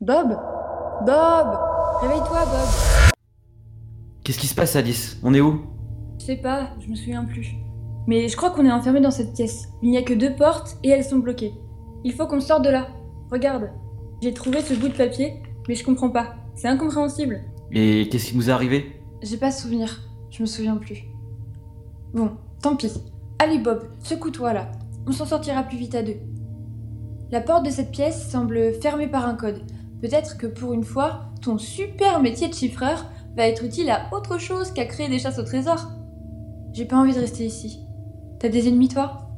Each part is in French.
Bob Bob Réveille-toi, Bob Qu'est-ce qui se passe, Alice? On est où? Je sais pas, je me souviens plus. Mais je crois qu'on est enfermé dans cette pièce. Il n'y a que deux portes et elles sont bloquées. Il faut qu'on sorte de là. Regarde. J'ai trouvé ce bout de papier, mais je comprends pas. C'est incompréhensible. Et qu'est-ce qui nous est arrivé? J'ai pas souvenir. Je me souviens plus. Bon, tant pis. Allez Bob, secoue-toi là. On s'en sortira plus vite à deux. La porte de cette pièce semble fermée par un code. Peut-être que pour une fois, ton super métier de chiffreur va être utile à autre chose qu'à créer des chasses au trésor. J'ai pas envie de rester ici. T'as des ennemis toi?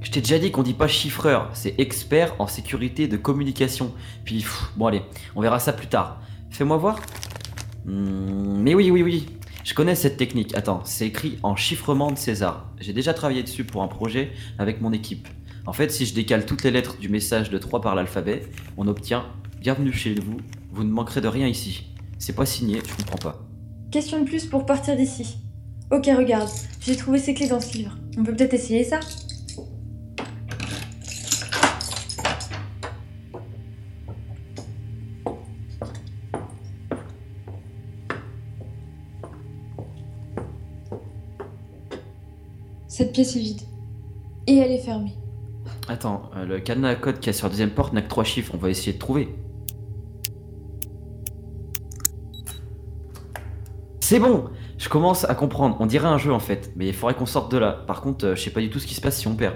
Je t'ai déjà dit qu'on dit pas chiffreur, c'est expert en sécurité de communication. Puis, bon allez, on verra ça plus tard. Fais-moi voir. Hmm, mais oui, oui, oui. Je connais cette technique. Attends, c'est écrit en chiffrement de César. J'ai déjà travaillé dessus pour un projet avec mon équipe. En fait, si je décale toutes les lettres du message de 3 par l'alphabet, on obtient Bienvenue chez vous, vous ne manquerez de rien ici. C'est pas signé, je comprends pas. Question de plus pour partir d'ici. Ok, regarde, j'ai trouvé ces clés dans ce livre. On peut peut-être essayer ça? Cette pièce est vide. Et elle est fermée. Attends, euh, le cadenas à code qu'il y a sur la deuxième porte n'a que trois chiffres, on va essayer de trouver. C'est bon Je commence à comprendre, on dirait un jeu en fait, mais il faudrait qu'on sorte de là. Par contre, euh, je sais pas du tout ce qui se passe si on perd.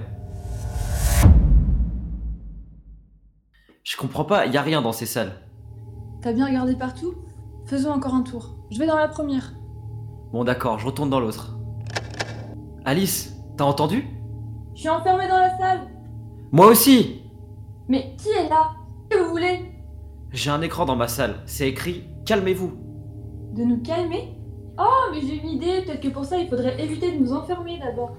Je comprends pas, y a rien dans ces salles. T'as bien regardé partout? Faisons encore un tour. Je vais dans la première. Bon d'accord, je retourne dans l'autre. Alice, t'as entendu? Je suis enfermée dans la salle. Moi aussi Mais qui est là? Que vous voulez? J'ai un écran dans ma salle, c'est écrit Calmez-vous. De nous calmer? Oh, mais j'ai une idée. Peut-être que pour ça, il faudrait éviter de nous enfermer d'abord.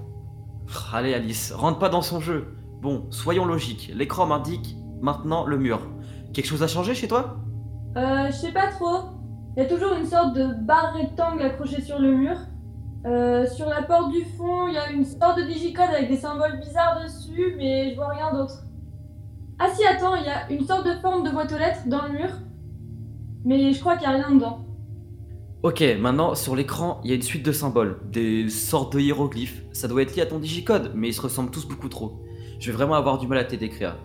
Allez Alice, rentre pas dans son jeu. Bon, soyons logiques, l'écran m'indique maintenant le mur. Quelque chose a changé chez toi? Euh, je sais pas trop. Il y a toujours une sorte de barre rectangle accrochée sur le mur. Euh, sur la porte du fond, il y a une sorte de digicode avec des symboles bizarres dessus, mais je vois rien d'autre. Ah si, attends, il y a une sorte de forme de boîte aux lettres dans le mur. Mais je crois qu'il y a rien dedans. Ok, maintenant sur l'écran, il y a une suite de symboles, des sortes de hiéroglyphes. Ça doit être lié à ton digicode, mais ils se ressemblent tous beaucoup trop. Je vais vraiment avoir du mal à te décrire.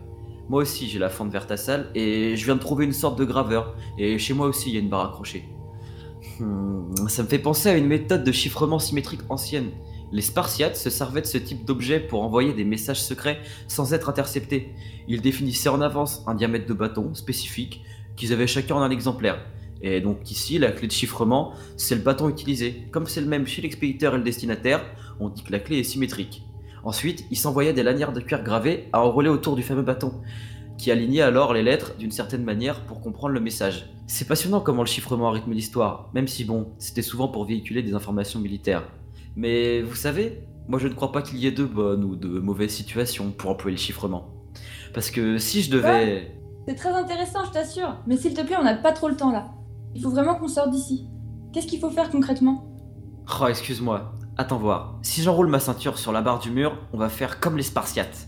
Moi aussi, j'ai la fente vers ta salle et je viens de trouver une sorte de graveur. Et chez moi aussi, il y a une barre accrochée. Hmm, ça me fait penser à une méthode de chiffrement symétrique ancienne. Les Spartiates se servaient de ce type d'objet pour envoyer des messages secrets sans être interceptés. Ils définissaient en avance un diamètre de bâton spécifique qu'ils avaient chacun en un exemplaire. Et donc ici, la clé de chiffrement, c'est le bâton utilisé. Comme c'est le même chez l'expéditeur et le destinataire, on dit que la clé est symétrique. Ensuite, ils s'envoyaient des lanières de cuir gravées à enrouler autour du fameux bâton, qui alignait alors les lettres d'une certaine manière pour comprendre le message. C'est passionnant comment le chiffrement rythme l'histoire, même si bon, c'était souvent pour véhiculer des informations militaires. Mais vous savez, moi je ne crois pas qu'il y ait de bonnes ou de mauvaises situations pour employer le chiffrement. Parce que si je devais... C'est très intéressant, je t'assure. Mais s'il te plaît, on n'a pas trop le temps là. Il faut vraiment qu'on sorte d'ici. Qu'est-ce qu'il faut faire concrètement? Oh, excuse-moi. Attends voir. Si j'enroule ma ceinture sur la barre du mur, on va faire comme les Spartiates.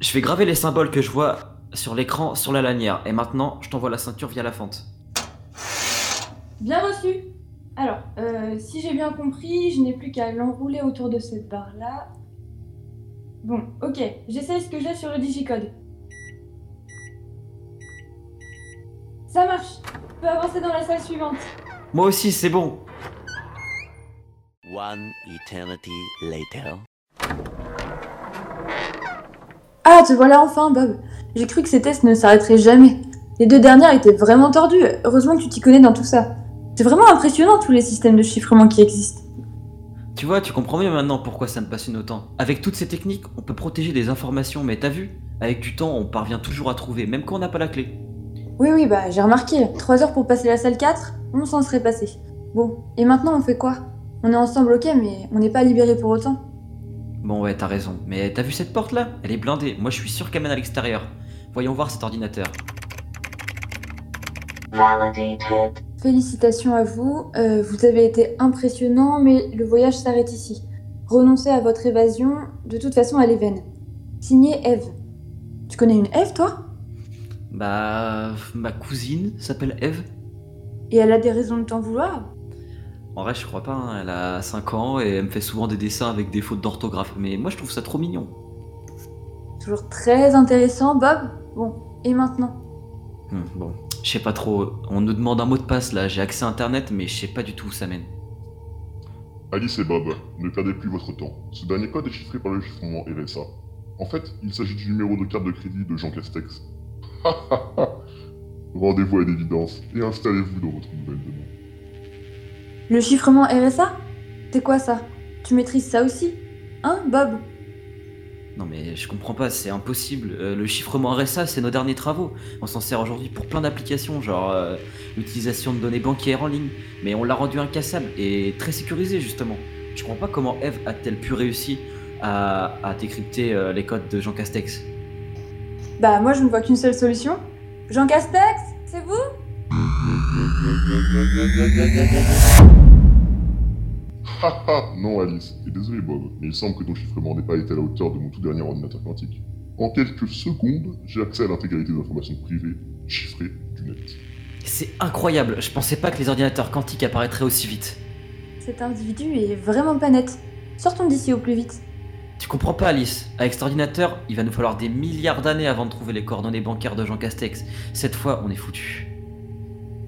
Je vais graver les symboles que je vois sur l'écran sur la lanière. Et maintenant, je t'envoie la ceinture via la fente. Bien reçu. Alors, euh, si j'ai bien compris, je n'ai plus qu'à l'enrouler autour de cette barre-là. Bon, ok, j'essaie ce que j'ai sur le digicode. Ça marche. Je peux avancer dans la salle suivante. Moi aussi, c'est bon. One eternity later. Ah, te voilà enfin, Bob. J'ai cru que ces tests ne s'arrêteraient jamais. Les deux dernières étaient vraiment tordues. Heureusement que tu t'y connais dans tout ça. C'est vraiment impressionnant tous les systèmes de chiffrement qui existent. Tu vois, tu comprends mieux maintenant pourquoi ça me passionne autant. Avec toutes ces techniques, on peut protéger des informations, mais t'as vu? Avec du temps, on parvient toujours à trouver, même quand on n'a pas la clé. Oui, oui, bah j'ai remarqué. 3 heures pour passer la salle 4, on s'en serait passé. Bon, et maintenant on fait quoi? On est ensemble, ok, mais on n'est pas libérés pour autant. Bon ouais, t'as raison. Mais t'as vu cette porte là? Elle est blindée. Moi je suis sûr qu'elle mène à l'extérieur. Voyons voir cet ordinateur. Validated. Félicitations à vous, euh, vous avez été impressionnant, mais le voyage s'arrête ici. Renoncez à votre évasion, de toute façon elle est vaine. Signé Eve. Tu connais une Eve, toi? Bah, ma cousine s'appelle Eve. Et elle a des raisons de t'en vouloir? En vrai, je crois pas, hein. elle a 5 ans et elle me fait souvent des dessins avec des fautes d'orthographe. Mais moi, je trouve ça trop mignon. Toujours très intéressant, Bob? Bon, et maintenant? Hum, bon, je sais pas trop. On nous demande un mot de passe là, j'ai accès à internet, mais je sais pas du tout où ça mène. Alice et Bob, ne perdez plus votre temps. Ce dernier code est chiffré par le chiffrement RSA. En fait, il s'agit du numéro de carte de crédit de Jean Castex. Rendez-vous à l'évidence et installez-vous dans votre nouvelle demeure. Le chiffrement RSA C'est quoi ça? Tu maîtrises ça aussi? Hein, Bob? Non mais je comprends pas, c'est impossible. Euh, le chiffrement RSA, c'est nos derniers travaux. On s'en sert aujourd'hui pour plein d'applications, genre euh, l'utilisation de données bancaires en ligne. Mais on l'a rendu incassable et très sécurisé justement. Je comprends pas comment Eve a-t-elle pu réussir à, à décrypter euh, les codes de Jean Castex. Bah, moi je ne vois qu'une seule solution. Jean Castex, c'est vous? Haha, non Alice, et désolé Bob, mais il semble que ton chiffrement n'ait pas été à la hauteur de mon tout dernier ordinateur quantique. En quelques secondes, j'ai accès à l'intégralité des informations privées, chiffrées du net. C'est incroyable, je pensais pas que les ordinateurs quantiques apparaîtraient aussi vite. Cet individu est vraiment pas net. Sortons d'ici au plus vite. Tu comprends pas Alice, avec cet ordinateur, il va nous falloir des milliards d'années avant de trouver les coordonnées bancaires de Jean Castex. Cette fois, on est foutu.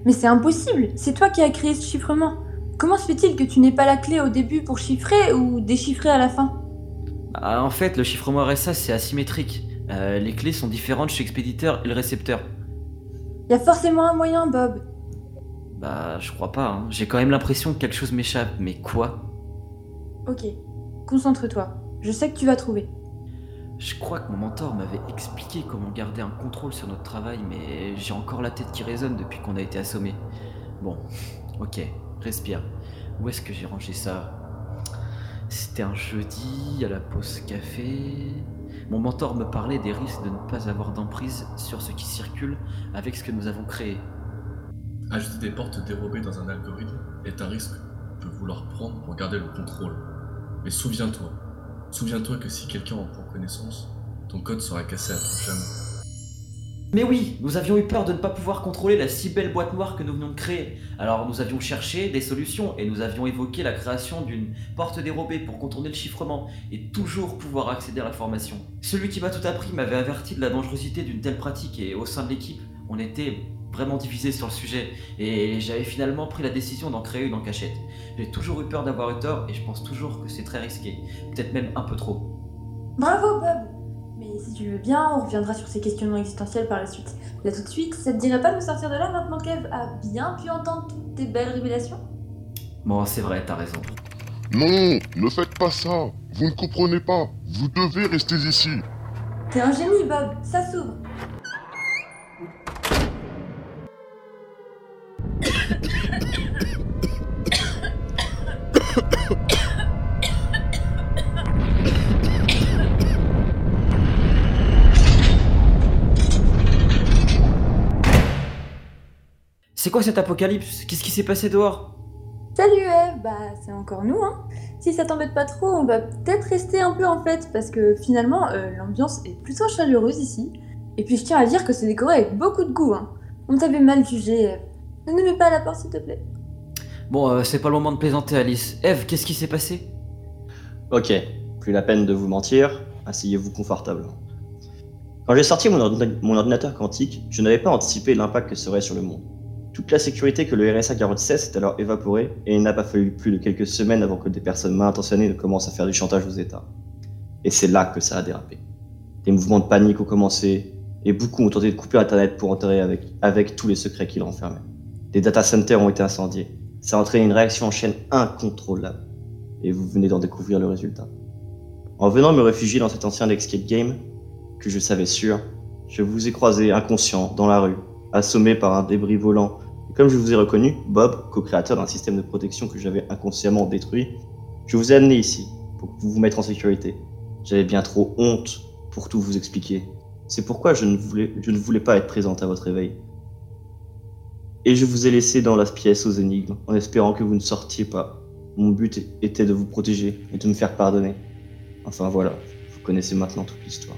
Mais c'est impossible, c'est toi qui as créé ce chiffrement. Comment se fait-il que tu n'aies pas la clé au début pour chiffrer ou déchiffrer à la fin? Ah, en fait, le chiffrement RSA, c'est asymétrique. Euh, les clés sont différentes chez l'expéditeur et le récepteur. Y a forcément un moyen, Bob. Bah, je crois pas. hein. J'ai quand même l'impression que quelque chose m'échappe. Mais quoi? Ok, concentre-toi. Je sais que tu vas trouver. Je crois que mon mentor m'avait expliqué comment garder un contrôle sur notre travail, mais j'ai encore la tête qui résonne depuis qu'on a été assommé. Bon, ok, respire. Où est-ce que j'ai rangé ça? C'était un jeudi, à la pause café. Mon mentor me parlait des risques de ne pas avoir d'emprise sur ce qui circule avec ce que nous avons créé. Ajouter des portes dérobées dans un algorithme est un risque que vouloir prendre pour garder le contrôle. Mais souviens-toi, souviens-toi que si quelqu'un en prend connaissance, ton code sera cassé à tout jamais. Mais oui, nous avions eu peur de ne pas pouvoir contrôler la si belle boîte noire que nous venions de créer. Alors nous avions cherché des solutions et nous avions évoqué la création d'une porte dérobée pour contourner le chiffrement et toujours pouvoir accéder à l'information. Celui qui m'a tout appris m'avait averti de la dangerosité d'une telle pratique et au sein de l'équipe, on était vraiment divisé sur le sujet. Et j'avais finalement pris la décision d'en créer une en cachette. J'ai toujours eu peur d'avoir eu tort et je pense toujours que c'est très risqué, peut-être même un peu trop. Bravo, Bob. Mais si tu veux bien, on reviendra sur ces questionnements existentiels par la suite. Là tout de suite, ça te dirait pas de nous sortir de là maintenant qu'Eve a bien pu entendre toutes tes belles révélations? Bon, c'est vrai, t'as raison. Non, ne faites pas ça. Vous ne comprenez pas. Vous devez rester ici. T'es un génie, Bob. Ça s'ouvre C'est quoi cet apocalypse? Qu'est-ce qui s'est passé dehors? Salut Eve Bah, c'est encore nous, hein Si ça t'embête pas trop, on va peut-être rester un peu en fait, parce que finalement, euh, l'ambiance est plutôt chaleureuse ici. Et puis je tiens à dire que c'est décoré avec beaucoup de goût, hein. On t'avait mal jugé, Eve. Ne nous mets pas à la porte, s'il te plaît. Bon, euh, c'est pas le moment de plaisanter, Alice. Eve, qu'est-ce qui s'est passé? Ok, plus la peine de vous mentir, asseyez-vous confortablement. Quand j'ai sorti mon, ordina- mon ordinateur quantique, je n'avais pas anticipé l'impact que serait sur le monde. Toute la sécurité que le RSA garantissait s'est alors évaporée et il n'a pas fallu plus de quelques semaines avant que des personnes mal intentionnées ne commencent à faire du chantage aux États. Et c'est là que ça a dérapé. Des mouvements de panique ont commencé et beaucoup ont tenté de couper Internet pour entrer avec, avec tous les secrets qu'il renfermait. Des data centers ont été incendiés. Ça a entraîné une réaction en chaîne incontrôlable. Et vous venez d'en découvrir le résultat. En venant me réfugier dans cet ancien escape game, que je savais sûr, je vous ai croisé inconscient dans la rue, assommé par un débris volant. Comme je vous ai reconnu, Bob, co-créateur d'un système de protection que j'avais inconsciemment détruit, je vous ai amené ici pour vous mettre en sécurité. J'avais bien trop honte pour tout vous expliquer. C'est pourquoi je ne voulais, je ne voulais pas être présente à votre réveil. Et je vous ai laissé dans la pièce aux énigmes, en espérant que vous ne sortiez pas. Mon but était de vous protéger et de me faire pardonner. Enfin voilà, vous connaissez maintenant toute l'histoire.